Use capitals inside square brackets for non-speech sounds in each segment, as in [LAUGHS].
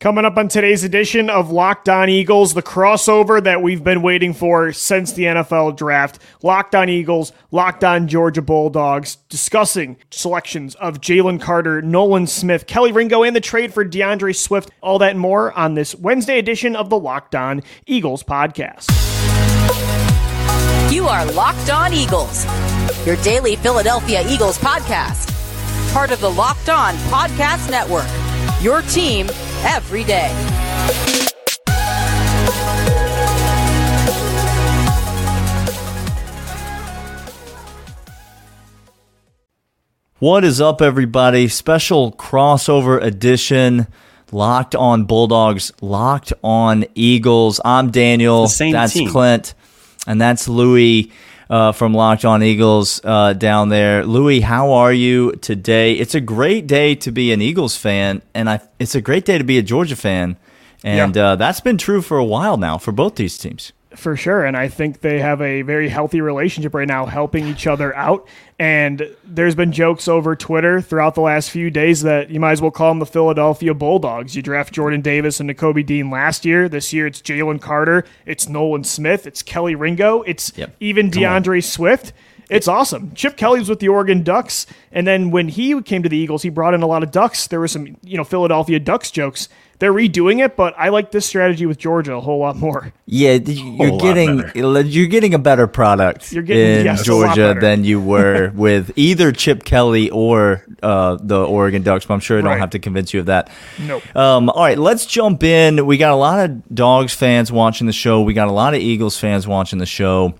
Coming up on today's edition of Locked On Eagles, the crossover that we've been waiting for since the NFL draft. Locked On Eagles, Locked On Georgia Bulldogs, discussing selections of Jalen Carter, Nolan Smith, Kelee Ringo, and the trade for D'Andre Swift. All that and more on this Wednesday edition of the Locked On Eagles podcast. You are Locked On Eagles, your daily Philadelphia Eagles podcast. Part of the Locked On Podcast Network. Your team every day. What is up, everybody? Special crossover edition. Locked on Bulldogs, locked on Eagles. I'm Daniel. That's team. Clint. And that's Louie uh, from Locked On Eagles uh, down there. Louis, how are you today? It's a great day to be an Eagles fan, and I, it's a great day to be a Georgia fan. And Yeah. uh, that's been true for a while now for both these teams. For sure. And I think they have a very healthy relationship right now, helping each other out. And there's been jokes over Twitter throughout the last few days that you might as well call them the Philadelphia Bulldogs. You draft Jordan Davis and Nakobe Dean last year. This year it's Jalen Carter, it's Nolan Smith, it's Kelee Ringo, it's Yep. even D'Andre Swift. It's awesome. Chip Kelly was with the Oregon Ducks, and then when he came to the Eagles, he brought in a lot of Ducks. There were some, you know, Philadelphia Ducks jokes. They're redoing it, but I like this strategy with Georgia a whole lot more. Yeah, you're lot getting you're getting a better product You're getting- in yes, Georgia than you were [LAUGHS] with either Chip Kelly or uh, the Oregon Ducks. But I'm sure I don't Right. have to convince you of that. Nope. Um, all right, let's jump in. We got a lot of Dogs fans watching the show. We got a lot of Eagles fans watching the show.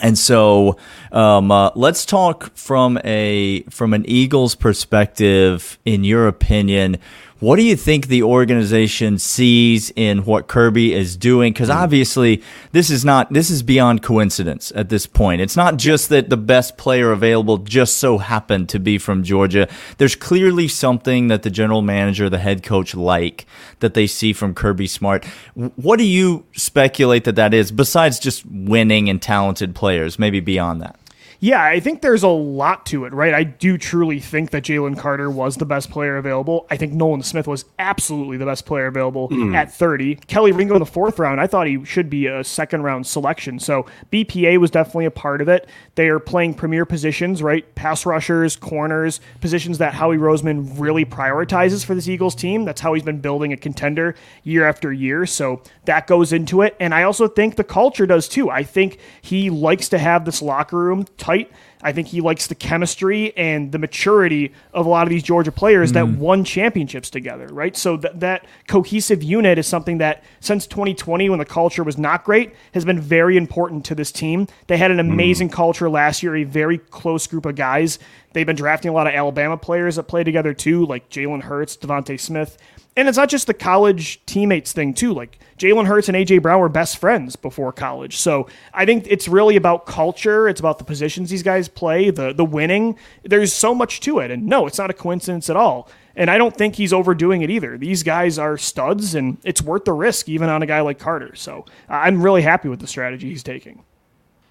And so, um, uh, let's talk from a from an Eagles perspective. In your opinion, what do you think the organization sees in what Kirby is doing? Because mm-hmm. obviously, this is not this is beyond coincidence at this point. It's not just that the best player available just so happened to be from Georgia. There's clearly something that the general manager, the head coach, like that they see from Kirby Smart. What do you speculate that that is, besides just winning and talented players? Maybe beyond that. Yeah, I think there's a lot to it, right? I do truly think that Jalen Carter was the best player available. I think Nolan Smith was absolutely the best player available mm. at 30. Kelee Ringo in the fourth round, I thought he should be a second round selection. So BPA was definitely a part of it. They are playing premier positions, right? Pass rushers, corners, positions that Howie Roseman really prioritizes for this Eagles team. That's how he's been building a contender year after year. So that goes into it. And I also think the culture does too. I think he likes to have this locker room tight. I think he likes the chemistry and the maturity of a lot of these Georgia players that mm. won championships together, right? So that that cohesive unit is something that since 2020, when the culture was not great, has been very important to this team. They had an mm. amazing culture last year, a very close group of guys. They've been drafting a lot of Alabama players that play together too, like Jalen Hurts, DeVonta Smith. And it's not just the college teammates thing too. Like Jalen Hurts and AJ Brown were best friends before college. So I think it's really about culture. It's about the positions these guys play, the the winning. There's so much to it. And no, it's not a coincidence at all. And I don't think he's overdoing it either. These guys are studs and it's worth the risk even on a guy like Carter. So I'm really happy with the strategy he's taking.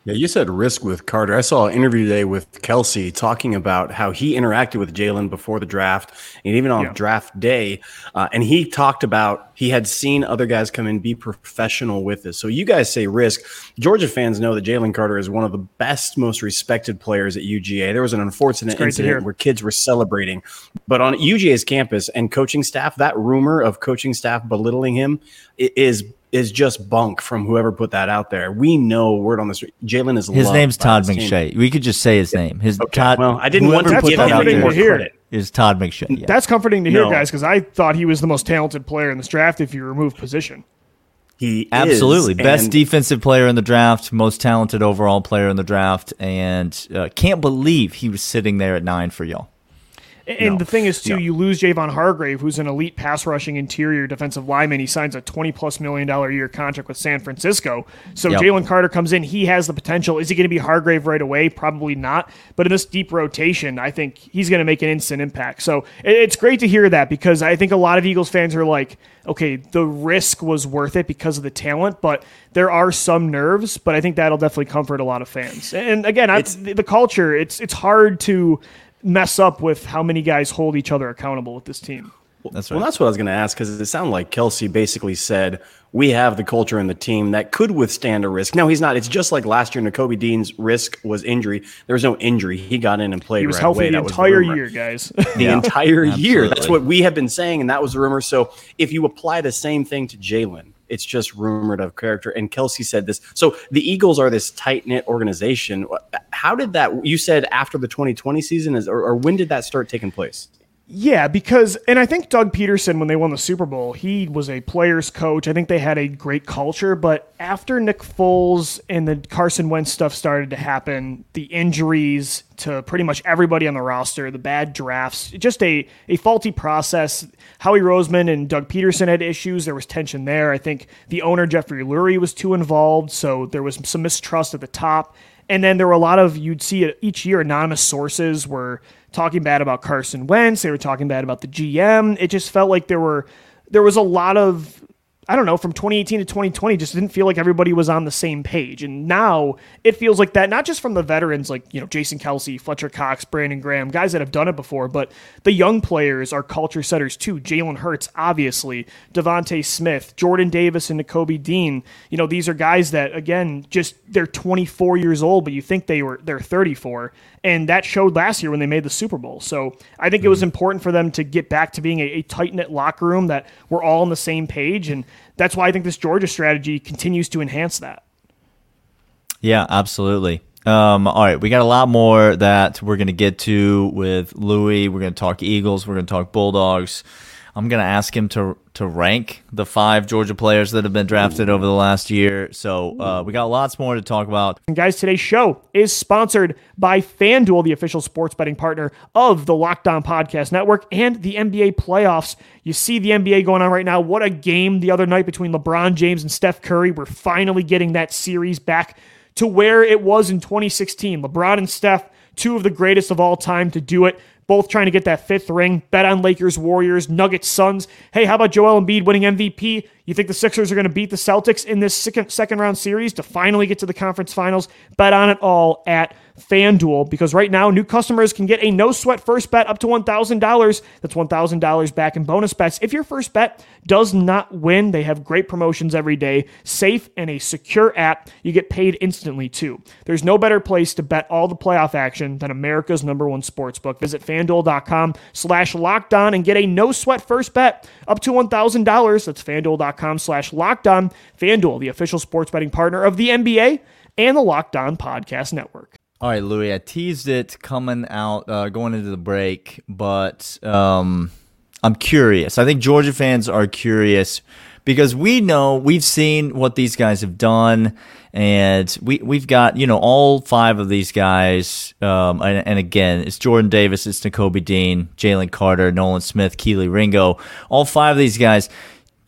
Yeah, you said risk with Carter. I saw an interview today with Kelce talking about how he interacted with Jalen before the draft and even on Yeah. draft day. Uh, and he talked about he had seen other guys come in be professional with this. So you guys say risk. Georgia fans know that Jalen Carter is one of the best, most respected players at UGA. There was an unfortunate great to hear. incident where kids were celebrating, but on UGA's campus and coaching staff, that rumor of coaching staff belittling him is is just bunk from whoever put that out there. We know word on the street. Jalen is His loved name's Todd his team. McShay. We could just say his name. His Todd. Well, I didn't want to put give that him out comforting any there to more hear. credit. is Todd McShay. Yeah. That's comforting to hear, No. guys, because I thought he was the most talented player in this draft if you remove position. He Absolutely. is, Best defensive player in the draft, most talented overall player in the draft, and uh, can't believe he was sitting there at nine for y'all. And No. the thing is, too, No. you lose Javon Hargrave, who's an elite pass rushing interior defensive lineman. He signs a twenty plus million dollar a year contract with San Francisco. So Yep. Jalen Carter comes in. He has the potential. Is he going to be Hargrave right away? Probably not. But in this deep rotation, I think he's going to make an instant impact. So it's great to hear that because I think a lot of Eagles fans are like, okay, the risk was worth it because of the talent, but there are some nerves. But I think that'll definitely comfort a lot of fans. And again, I, the, the culture. It's it's hard to mess up with how many guys hold each other accountable with this team. That's right. Well, that's what I was going to ask because it sounded like Kelce basically said we have the culture in the team that could withstand a risk. No, he's not. It's just like last year. Nakobe Dean's risk was injury. There was no injury. He got in and played. He was right healthy away. the That entire rumor. year, guys. [LAUGHS] The Yeah, entire year. That's what we have been saying, and that was the rumor. So if you apply the same thing to Jalen, it's just rumored of character. And Kelce said this. So the Eagles are this tight knit organization. How did that? You said after the 2020 season, is or, or when did that start taking place? Yeah, because and I think Doug Pederson when they won the Super Bowl, he was a players coach. I think they had a great culture, but after Nick Foles and the Carson Wentz stuff started to happen, the injuries to pretty much everybody on the roster, the bad drafts, just a a faulty process. Howie Roseman and Doug Pederson had issues. There was tension there. I think the owner Jeffrey Lurie was too involved, so there was some mistrust at the top. And then there were a lot of you'd see each year anonymous sources were talking bad about Carson Wentz. They were talking bad about the GM. It just felt like there were there was a lot of I don't know, from 2018 to 2020, just didn't feel like everybody was on the same page. And now it feels like that, not just from the veterans like, you know, Jason Kelce, Fletcher Cox, Brandon Graham, guys that have done it before, but the young players are culture setters too. Jalen Hurts, obviously, DeVonta Smith, Jordan Davis, and Nakobe Dean. You know, these are guys that, again, just they're 24 years old, but you think they were they're 34. And that showed last year when they made the Super Bowl. So I think it was hmm. important for them to get back to being a, a tight knit locker room that we're all on the same page. And that's why I think this Georgia strategy continues to enhance that. Yeah, absolutely. Um, all right, we got a lot more that we're going to get to with Louis. We're going to talk Eagles. We're going to talk Bulldogs. I'm going to ask him to to rank the five Georgia players that have been drafted over the last year. So uh, we got lots more to talk about. And guys, today's show is sponsored by FanDuel, the official sports betting partner of the Locked On Podcast Network and the NBA playoffs. You see the NBA going on right now. What a game the other night between LeBron James and Steph Curry. We're finally getting that series back to where it was in 2016. LeBron and Steph, two of the greatest of all time to do it. Both trying to get that fifth ring. Bet on Lakers, Warriors, Nuggets, Suns. Hey, how about Joel Embiid winning MVP? You think the Sixers are going to beat the Celtics in this second, second round series to finally get to the conference finals? Bet on it all at FanDuel because right now new customers can get a no sweat first bet up to $1,000. That's $1,000 back in bonus bets. If your first bet does not win, they have great promotions every day, safe and a secure app. You get paid instantly too. There's no better place to bet all the playoff action than America's number one sportsbook. Visit fanduel.com slash locked on and get a no sweat first bet up to $1,000. That's fanduel.com slash locked on. Fanduel, the official sports betting partner of the NBA and the Locked On Podcast Network. All right, Louis, I teased it coming out, uh, going into the break, but um, I'm curious. I think Georgia fans are curious because we know we've seen what these guys have done, and we we've got you know all five of these guys. Um, and, and again, it's Jordan Davis, it's Nakobe Dean, Jalen Carter, Nolan Smith, Kelee Ringo. All five of these guys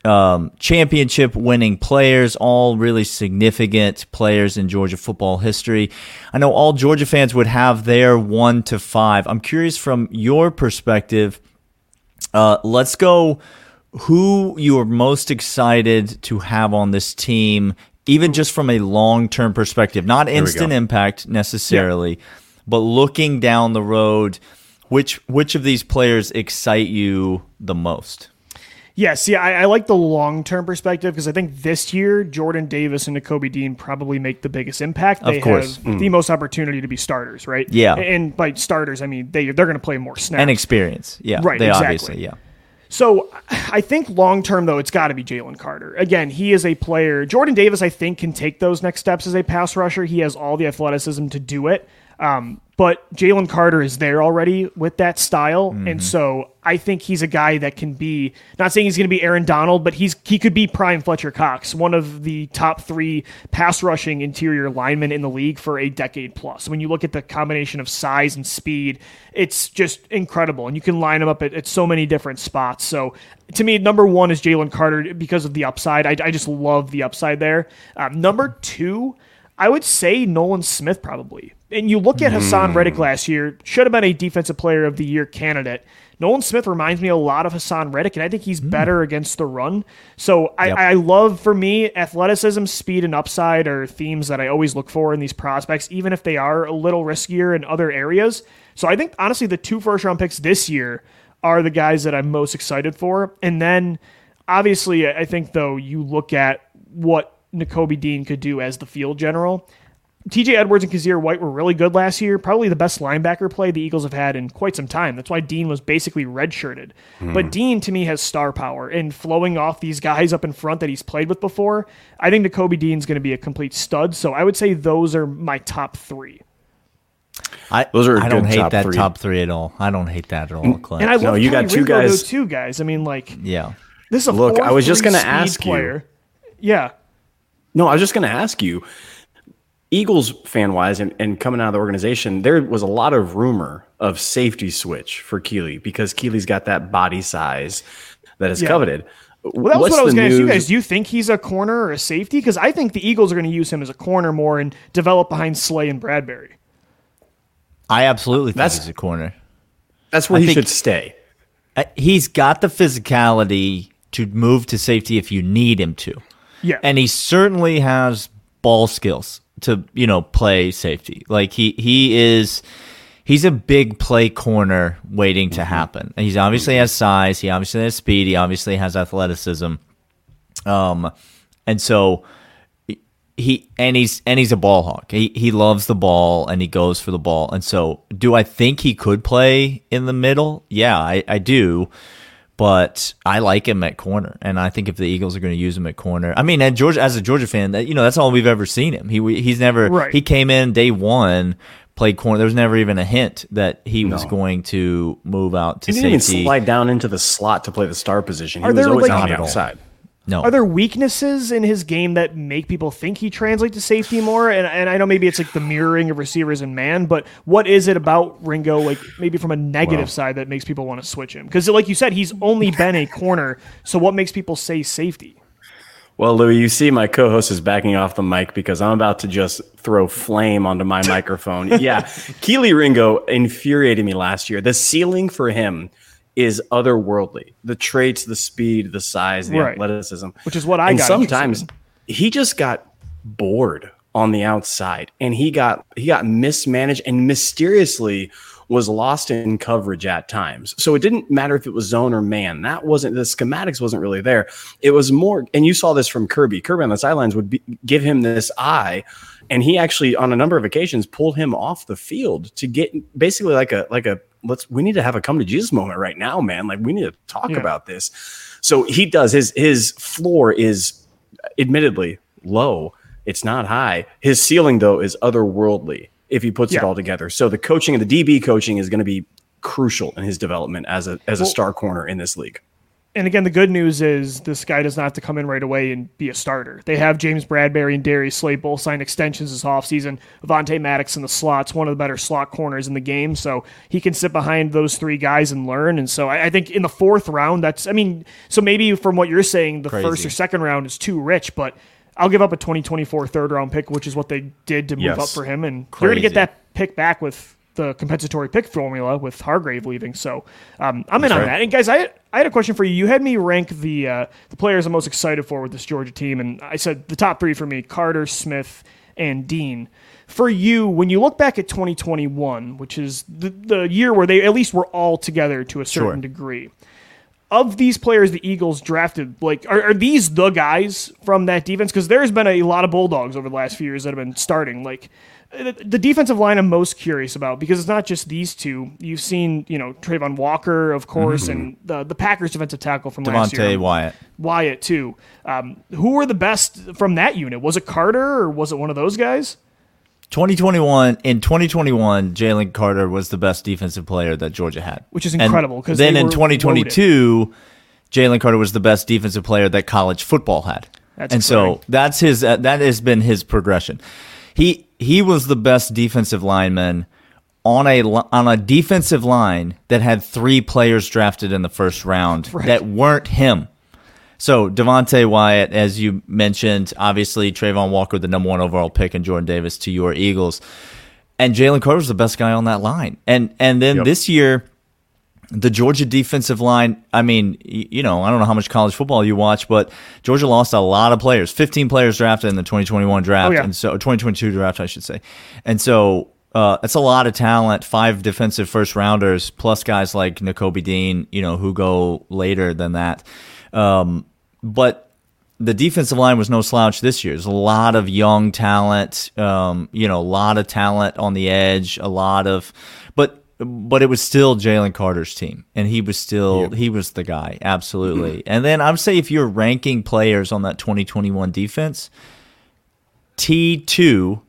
um, championship winning players, all really significant players in Georgia football history. I know all Georgia fans would have their one to five. I'm curious from your perspective. Uh, let's go. Who you are most excited to have on this team, even just from a long term perspective, not instant impact necessarily, but looking down the road, which which of these players excite you the most? Yes, yeah, I, I like the long term perspective because I think this year Jordan Davis and Nakobe Dean probably make the biggest impact. They course. have the most opportunity to be starters, right? Yeah. and by starters, I mean they they're going to play more snaps and experience. Yeah, Right, They exactly. obviously, yeah. So I think long term though, it's got to be Jalen Carter. Again, he is a player. Jordan Davis, I think, can take those next steps as a pass rusher. He has all the athleticism to do it. Um, but Jalen Carter is there already with that style, and so I think he's a guy that can be. Not saying he's going to be Aaron Donald, but he's he could be prime Fletcher Cox, one of the top three pass rushing interior linemen in the league for a decade plus. When you look at the combination of size and speed, it's just incredible, and you can line him up at, at so many different spots. So to me, number one is Jalen Carter because of the upside. I, I just love the upside there. Um, number two. I would say Nolan Smith probably. And you look at Haason hmm. Reddick last year, should have been a defensive player of the year candidate. Nolan Smith reminds me a lot of Haason Reddick, and I think he's hmm. better against the run. So I, Yep. I love for me athleticism, speed, and upside are themes that I always look for in these prospects, even if they are a little riskier in other areas. So I think honestly the two first round picks this year are the guys that I'm most excited for. And then obviously, I think though you look at what Nakobe Dean could do as the field general. TJ Edwards and Kyzir White were really good last year. Probably the best linebacker play the Eagles have had in quite some time. That's why Dean was basically redshirted. Mm. But Dean, to me, has star power and flowing off these guys up in front that he's played with before. I think Nakobe Dean's going to be a complete stud. So I would say those are my top three. I, those are I don't hate that three. top three at all. I don't hate that at all, Clint. And I love no, you Kelee got two Ringo, guys, though, two guys. I mean, like, yeah. This is a look. I was just going to ask player. you. Yeah. No, I was just going to ask you. Eagles fan wise and, and coming out of the organization, there was a lot of rumor of safety switch for Kelee because Kelee's got that body size that is yeah. coveted. Well, that was What's what I was going to ask you guys. Do you think he's a corner or a safety? Because I think the Eagles are going to use him as a corner more and develop behind Slay and Bradberry. I absolutely think that's, he's a corner. That's where I he should stay. Uh, he's got the physicality to move to safety if you need him to. Yeah. And he certainly has ball skills to, you know, play safety. Like he he is he's a big play corner waiting to mm-hmm. happen. He's obviously has size, he obviously has speed, he obviously has athleticism. Um and so he and he's and he's a ball hawk. He he loves the ball and he goes for the ball. And so do I think he could play in the middle? Yeah, I, I do but I like him at corner, and I think if the Eagles are going to use him at corner, I mean, at Georgia, as a Georgia fan, that you know that's all we've ever seen him. He he's never right. he came in day one, played corner. There was never even a hint that he no. was going to move out to he didn't safety. even slide down into the slot to play the star position. He are was always like, on the outside. No. Are there weaknesses in his game that make people think he translates to safety more? And, and I know maybe it's like the mirroring of receivers and man, but what is it about Ringo, like maybe from a negative side, that makes people want to switch him? Because, like you said, he's only been a corner. So what makes people say safety? Well, Louis, you see my co-host is backing off the mic because I'm about to just throw flame onto my [LAUGHS] microphone. Yeah, Kelee Ringo infuriated me last year. The ceiling for him – is otherworldly. The traits, the speed, the size, the right. athleticism, which is what I and got. Sometimes he just got bored on the outside, and he got he got mismanaged and mysteriously was lost in coverage at times. So it didn't matter if it was zone or man. That wasn't the schematics wasn't really there. It was more, and you saw this from Kirby. Kirby on the sidelines would be, give him this eye, and he actually on a number of occasions pulled him off the field to get basically like a like a let's we need to have a come to Jesus moment right now, man. Like we need to talk yeah. about this. So he does his his floor is admittedly low. It's not high. His ceiling though is otherworldly if he puts yeah. it all together. So the coaching and the DB coaching is going to be crucial in his development as a as a star corner in this league and again, the good news is this guy does not have to come in right away and be a starter. They have James Bradberry and Darius Slay both signed extensions this offseason. Avonte Maddox in the slots, one of the better slot corners in the game. So he can sit behind those three guys and learn. And so I, I think in the fourth round, that's, I mean, so maybe from what you're saying, the Crazy. first or second round is too rich, but I'll give up a 2024 third round pick, which is what they did to move yes. up for him. And Crazy. you're going to get that pick back with the compensatory pick formula with Hargrave leaving. So um, I'm That's in on that. And guys, I I had a question for you. You had me rank the uh, the players I'm most excited for with this Georgia team, and I said the top three for me: Carter, Smith, and Dean. For you, when you look back at 2021, which is the, the year where they at least were all together to a certain sure. degree, of these players the Eagles drafted, like are, are these the guys from that defense? Because there's been a lot of Bulldogs over the last few years that have been starting. Like the defensive line I'm most curious about because it's not just these two. You've seen, you know, Travon Walker, of course, mm-hmm. and the the Packers defensive tackle from Devonte last year. Wyatt. Wyatt too. Um, who were the best from that unit? Was it Carter or was it one of those guys? 2021 in 2021, Jalen Carter was the best defensive player that Georgia had, which is incredible. Because then in 2022, Jalen Carter was the best defensive player that college football had, that's and so that's his. Uh, that has been his progression. He he was the best defensive lineman on a on a defensive line that had three players drafted in the first round right. that weren't him. So Devonte Wyatt, as you mentioned, obviously Travon Walker, the number one overall pick, and Jordan Davis to your Eagles, and Jalen Carter was the best guy on that line. And and then yep. this year, the Georgia defensive line, I mean, you know, I don't know how much college football you watch, but Georgia lost a lot of players, 15 players drafted in the 2021 draft, oh, yeah. and so 2022 draft, I should say. And so uh, it's a lot of talent. Five defensive first rounders plus guys like Nakobe Dean, you know, who go later than that. Um, but the defensive line was no slouch this year. There's a lot of young talent, um, you know, a lot of talent on the edge, a lot of, but but it was still Jalen Carter's team, and he was still he was the guy, absolutely. [CLEARS THROAT] and then I'm say if you're ranking players on that 2021 defense, T two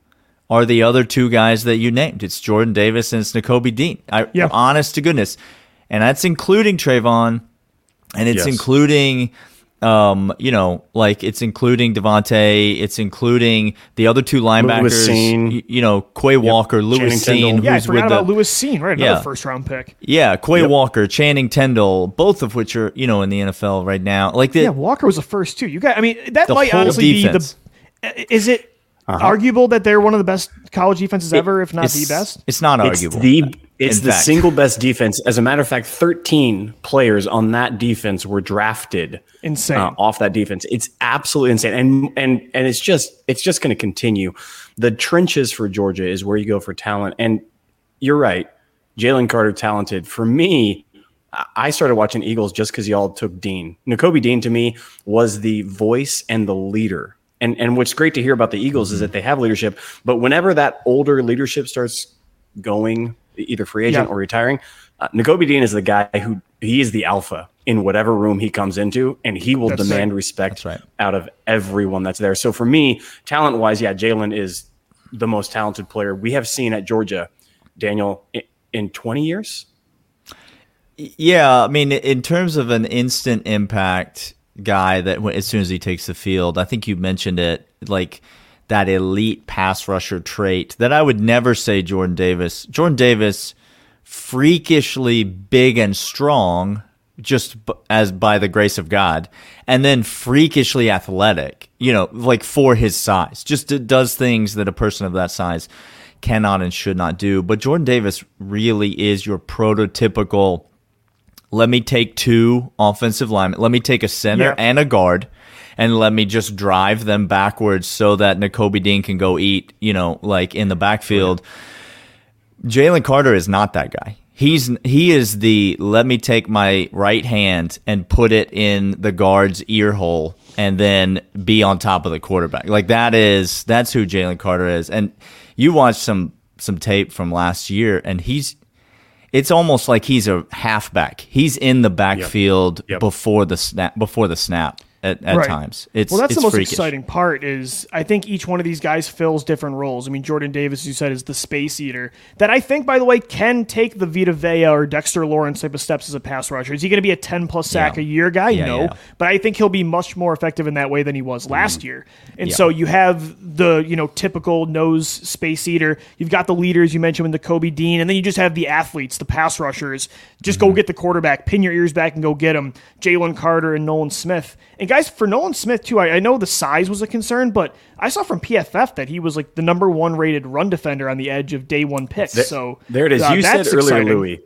are the other two guys that you named. It's Jordan Davis and it's Nakobe Dean. I, Yeah. honest to goodness, and that's including Travon, and it's Yes. including. Um, you know, like it's including Devonte, it's including the other two linebackers. Cine. You know, Quay Walker, Channing Lewis Tindall. Cine, Yeah, who's forgot with the about Lewis Cine, right? Another Yeah. first round pick. yeah, Quay Yep. Walker, Channing Tindall, both of which are you know in the NFL right now. Like the Yeah, Walker was the first too. You got. I mean, that might honestly defense. be the. Is it arguable that they're one of the best college defenses ever, if not the best? It's not It's arguable. the it's the fact. single best defense. As a matter of fact, 13 players on that defense were drafted Insane. uh, off that defense. It's absolutely insane, and and and it's just it's just going to continue. The trenches for Georgia is where you go for talent, and you're right. Jalen Carter talented. For me, I- I started watching Eagles just because y'all took Dean. Nakobe Dean to me was the voice and the leader. And and what's great to hear about the Eagles is that they have leadership, but whenever that older leadership starts going, either free agent Yeah. or retiring, uh, Nakobe Dean is the guy who he is the alpha in whatever room he comes into, and he will That's demand right. respect right. out of everyone that's there. So for me, talent wise, yeah, Jalen is the most talented player we have seen at Georgia. Daniel in, in 20 years. Yeah, I mean, in terms of an instant impact guy that as soon as he takes the field, I think you mentioned it, like that elite pass rusher trait that I would never say Jordan Davis. Jordan Davis, freakishly big and strong, just b- as by the grace of God, and then freakishly athletic. You know, like for his size, just d- does things that a person of that size cannot and should not do. But Jordan Davis really is your prototypical let me take two offensive linemen. Let me take a center Yeah. and a guard, and let me just drive them backwards so that Nakobe Dean can go eat, you know, like in the backfield. Jalen Carter is not that guy. He's he is the let me take my right hand and put it in the guard's ear hole and then be on top of the quarterback. Like that is that's who Jalen Carter is. And you watch some some tape from last year and he's it's almost like he's a halfback. He's in the backfield Yep. before the snap before the snap at, at Right. times. It's well, that's it's the most freakish. exciting part. Is I think each one of these guys fills different roles. I mean, Jordan Davis, you said, is the space eater. That I think, by the way, can take the Vita Vea or Dexter Lawrence type of steps as a pass rusher. Is he going to be a ten plus sack Yeah. a year guy? Yeah, no, yeah. but I think he'll be much more effective in that way than he was last year. And so you have the you know typical nose space eater. You've got the leaders you mentioned with the Kobe Dean, and then you just have the athletes, the pass rushers. Just Mm-hmm. go get the quarterback, pin your ears back, and go get him. Jalen Carter and Nolan Smith. And guys, for Nolan Smith too, I, I know the size was a concern, but I saw from PFF that he was like the number one rated run defender on the edge of day one picks. So there it is. uh, you said that's earlier, exciting. Louis.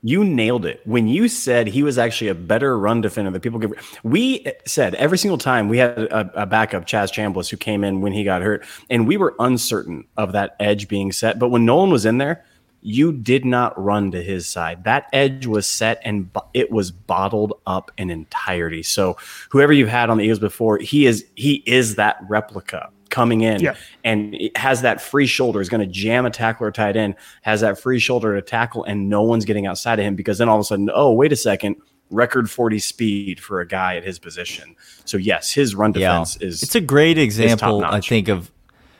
You nailed it when you said he was actually a better run defender than people give. We said every single time we had a, a backup, Chaz Chambliss, who came in when he got hurt, and we were uncertain of that edge being set. But when Nolan was in there, you did not run to his side. That edge was set and bo- it was bottled up in entirety. So whoever you've had on the Eagles before, he is he is that replica coming in Yeah. and has that free shoulder, is going to jam a tackler tight end, has that free shoulder to tackle, and no one's getting outside of him because then all of a sudden, oh, wait a second, record 40 speed for a guy at his position. So, yes, his run defense is. it's a great example, I think, of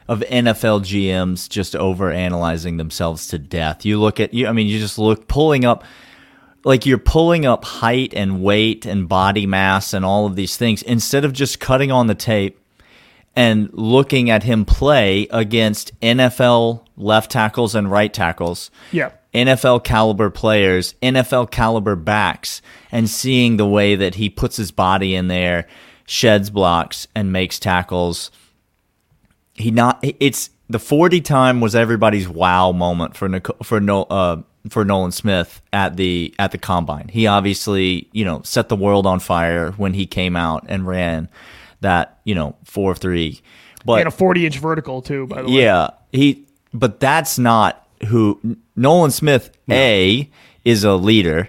of NFL GMs just over analyzing themselves to death. You look at you, I mean, you just look pulling up like you're pulling up height and weight and body mass and all of these things instead of just cutting on the tape and looking at him play against NFL left tackles and right tackles. Yeah. NFL caliber players, NFL caliber backs, and seeing the way that he puts his body in there, sheds blocks, and makes tackles. He not it's the forty time was everybody's wow moment for Nico, for no uh, for Nolan Smith at the at the combine. He obviously you know set the world on fire when he came out and ran that you know four three, but And a 40 inch vertical too, by the way. yeah, he. But that's not who Nolan Smith a is a leader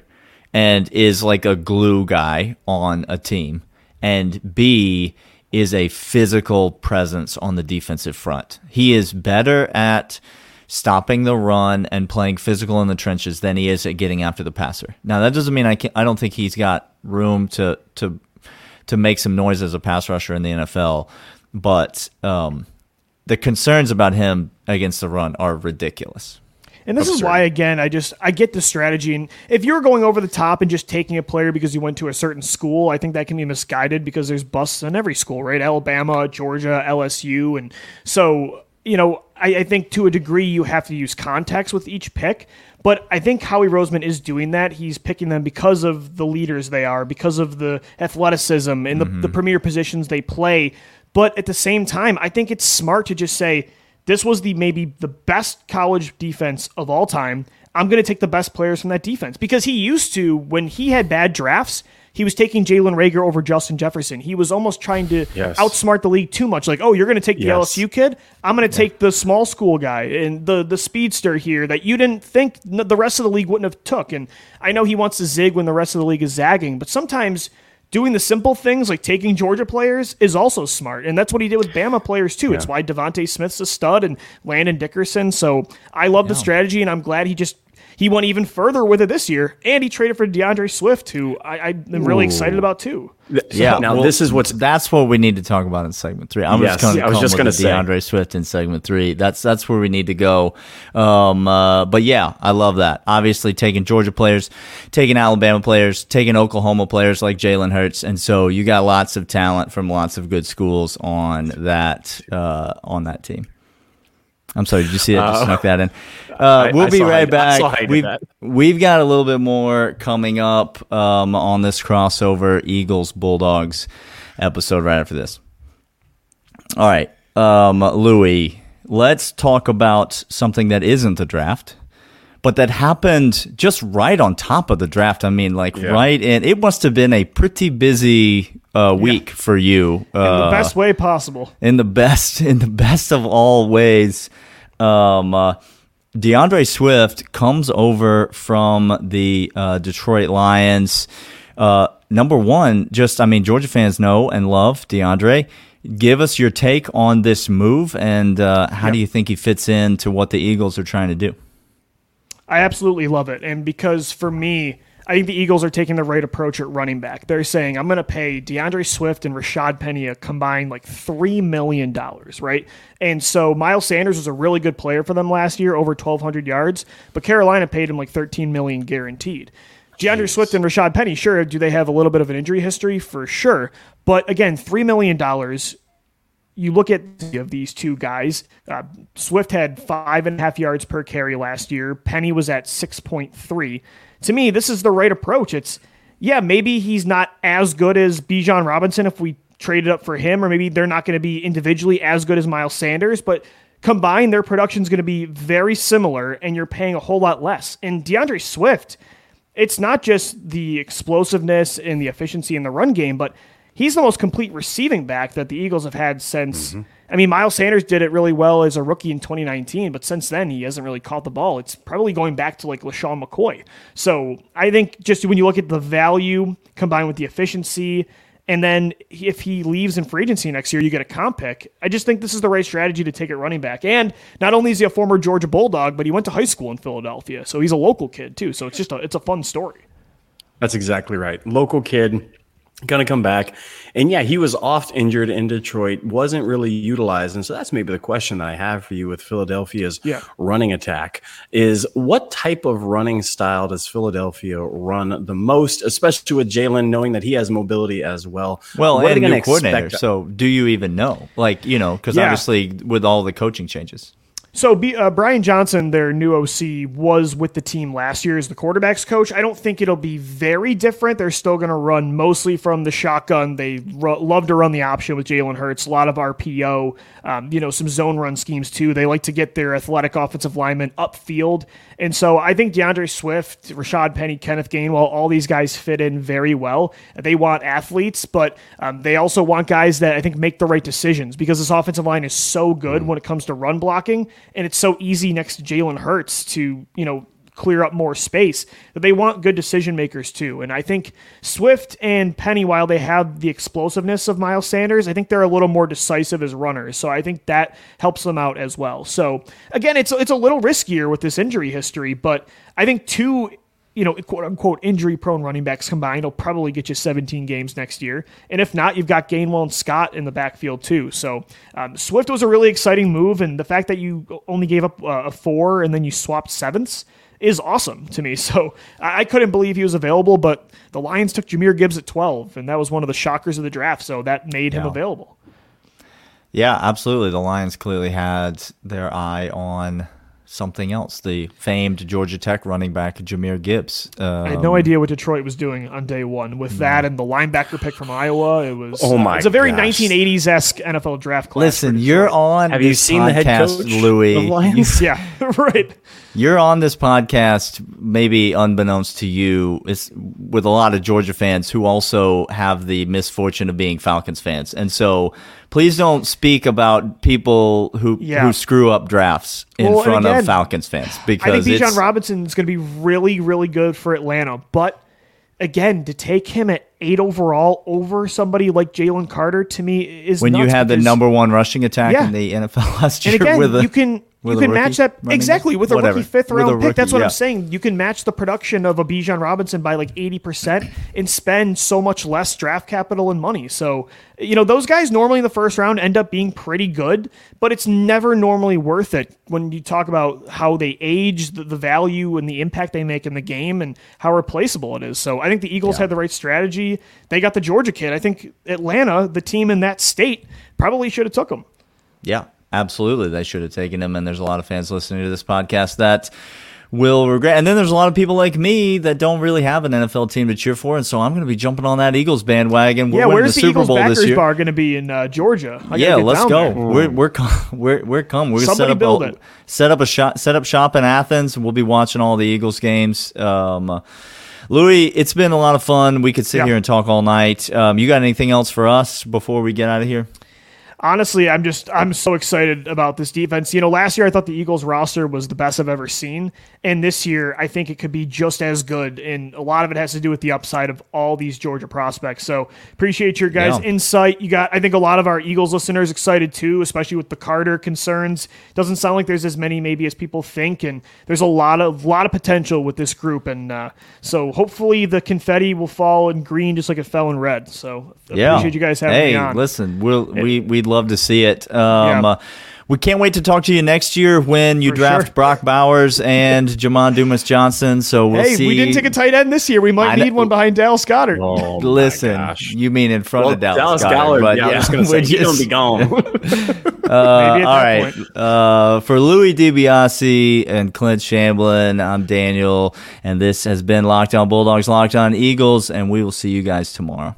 and is like a glue guy on a team, and b is a physical presence on the defensive front. He is better at stopping the run and playing physical in the trenches than he is at getting after the passer. Now that doesn't mean I can I don't think he's got room to to to make some noise as a pass rusher in the NFL, but um, the concerns about him against the run are ridiculous. And this is why, again, I just I get the strategy. And if you're going over the top and just taking a player because you went to a certain school, I think that can be misguided because there's busts in every school, right? Alabama, Georgia, LSU, and so you know I, I think to a degree you have to use context with each pick. But I think Howie Roseman is doing that. He's picking them because of the leaders they are, because of the athleticism and the, the mm-hmm. premier positions they play. But at the same time, I think it's smart to just say this was the maybe the best college defense of all time. I'm going to take the best players from that defense because he used to when he had bad drafts. He was taking Jalen Reagor over Justin Jefferson. He was almost trying to Yes. outsmart the league too much. Like, oh, you're going to take the Yes. LSU kid. I'm going to take the small school guy and the the speedster here that you didn't think the rest of the league wouldn't have took. And I know he wants to zig when the rest of the league is zagging, but sometimes doing the simple things like taking Georgia players is also smart, and that's what he did with Bama players too. It's why DeVonta Smith's a stud and Landon Dickerson. So I love the strategy, and I'm glad he just. He went even further with it this year, and he traded for D'Andre Swift, who I, I am really excited about too. Yeah. Now well, this is what's that's what we need to talk about in segment three. I'm Yes, just going I was to just come gonna with say. D'Andre Swift in segment three. That's that's where we need to go. Um, uh, but yeah, I love that. Obviously, taking Georgia players, taking Alabama players, taking Oklahoma players like Jalen Hurts, and so you got lots of talent from lots of good schools on that uh, on that team. I'm sorry, did you see that? Just snuck that in. Uh, I- we'll I be saw how right I saw back. how you did We've, that. we've got a little bit more coming up um, on this crossover Eagles Bulldogs episode right after this. All right, um, Louis, let's talk about something that isn't the draft, but that happened just right on top of the draft. I mean, like right in. It must have been a pretty busy uh, week for you. In Uh, the best way possible. in the best in the best of all ways. Um, uh, D'Andre Swift comes over from the uh, Detroit Lions. Uh, number one, just I mean, Georgia fans know and love D'Andre. Give us your take on this move, and uh, how do you think he fits into what the Eagles are trying to do? I absolutely love it. And because for me, I think the Eagles are taking the right approach at running back. They're saying, I'm going to pay D'Andre Swift and Rashad Penny a combined like $3 million, right? And so Miles Sanders was a really good player for them last year, over 1,200 yards, but Carolina paid him like 13 million guaranteed. D'Andre Swift and Rashad Penny, sure, do they have a little bit of an injury history? For sure. But again, $3 million you look at of these two guys. Uh, Swift had five and a half yards per carry last year. Penny was at six point three. To me, this is the right approach. It's yeah, maybe he's not as good as Bijan Robinson if we traded up for him, or maybe they're not going to be individually as good as Miles Sanders, but combined, their production is going to be very similar, and you're paying a whole lot less. And D'Andre Swift, it's not just the explosiveness and the efficiency in the run game, but he's the most complete receiving back that the Eagles have had since. Mm-hmm. I mean, Miles Sanders did it really well as a rookie in 2019, but since then he hasn't really caught the ball. It's probably going back to like LeSean McCoy. So I think just when you look at the value combined with the efficiency, and then if he leaves in free agency next year, you get a comp pick. I just think this is the right strategy to take it running back. And not only is he a former Georgia Bulldog, but he went to high school in Philadelphia, so he's a local kid too. So it's just a it's a fun story. That's exactly right. Local kid, gonna come back, and yeah, he was oft injured in Detroit, wasn't really utilized, and so that's maybe the question that I have for you with Philadelphia's Yeah. running attack is what type of running style does Philadelphia run the most, especially with Jalen knowing that he has mobility as well. Well, what and gonna new coordinator. expect? So, do you even know? Like, you know, because Yeah. obviously with all the coaching changes. So B, uh, Brian Johnson, their new OC, was with the team last year as the quarterbacks coach. I don't think it'll be very different. They're still going to run mostly from the shotgun. They love to run the option with Jalen Hurts. A lot of RPO, um, you know, some zone run schemes too. They like to get their athletic offensive linemen upfield, and so I think D'Andre Swift, Rashad Penny, Kenneth Gainwell, all these guys fit in very well. They want athletes, but um, they also want guys that I think make the right decisions because this offensive line is so good when it comes to run blocking and it's so easy next to Jalen Hurts to you know clear up more space, that they want good decision makers too. And I think Swift and Penny, while they have the explosiveness of Miles Sanders, I think they're a little more decisive as runners. So I think that helps them out as well. So again, it's it's a little riskier with this injury history, but I think two you know, quote unquote injury prone running backs combined will probably get you 17 games next year. And if not, you've got Gainwell and Scott in the backfield too. So um, Swift was a really exciting move. And the fact that you only gave up uh, a four and then you swapped sevenths is awesome to me. [LAUGHS] So I couldn't believe he was available, but the Lions took Jahmyr Gibbs at 12, and that was one of the shockers of the draft. So that made him yeah. available. Yeah, absolutely. The Lions clearly had their eye on something else. The famed Georgia Tech running back Jahmyr Gibbs. Um, I had no um, idea what Detroit was doing on day one with that and the linebacker pick from Iowa. It was oh my, it's a very 1980s esque NFL draft class. Listen, you're on. Have you seen podcast, the head coach, Louis? [LAUGHS] yeah, [LAUGHS] right. You're on this podcast, maybe unbeknownst to you, is with a lot of Georgia fans who also have the misfortune of being Falcons fans, and so please don't speak about people who yeah. who screw up drafts in well, front again, of Falcons fans because I think Bijan Robinson is going to be really, really good for Atlanta, but again, to take him at eight overall over somebody like Jalen Carter to me is when you had the number one rushing attack yeah. in the NFL [LAUGHS] last year. And again, with a, you can you can match that exactly with a Whatever. rookie fifth round rookie, pick. That's what yeah. I'm saying. You can match the production of a Bijan Robinson by like 80% and spend so much less draft capital and money. So, you know, those guys normally in the first round end up being pretty good, but it's never normally worth it when you talk about how they age, the, the value and the impact they make in the game and how replaceable it is. So I think the Eagles yeah. had the right strategy. They got the Georgia kid. I think Atlanta, the team in that state, probably should have took him. Yeah, absolutely they should have taken him. And there's a lot of fans listening to this podcast that will regret. And then there's a lot of people like me that don't really have an NFL team to cheer for, and so I'm going to be jumping on that Eagles bandwagon. We're yeah, where's the, the Super Eagles Bowl this year. bar going to be in uh, Georgia? yeah, let's go. We're we're [LAUGHS] we're we're come. We're Somebody set up a, it. Set up a shop. Set up shop in Athens. We'll be watching all the Eagles games. Um, Louis, it's been a lot of fun. We could sit yeah. here and talk all night. Um, you got anything else for us before we get out of here? Honestly, I'm just I'm so excited about this defense. You know, last year I thought the Eagles roster was the best I've ever seen, and this year I think it could be just as good. And a lot of it has to do with the upside of all these Georgia prospects. So appreciate your guys' yeah. insight. You got I think a lot of our Eagles listeners excited too, especially with the Carter concerns. Doesn't sound like there's as many maybe as people think, and there's a lot of lot of potential with this group. And uh, so hopefully the confetti will fall in green just like it fell in red. So yeah. appreciate you guys having hey, me on. listen, we'll, we we love to see it. Um, yeah. uh, we can't wait to talk to you next year when you For draft sure. Brock Bowers and [LAUGHS] Jamon Dumas Johnson. So we'll hey, see. we didn't take a tight end this year. We might need one behind Dallas Goedert. Oh, Listen, you mean in front well, of Dallas, Dallas Goedert? But yeah, yeah, I was going [LAUGHS] to say he's going to be gone. [LAUGHS] uh, all right. Uh, for Louis DiBiase and Clint Shamblin, I'm Daniel, and this has been Locked On Bulldogs, Locked On Eagles, and we will see you guys tomorrow.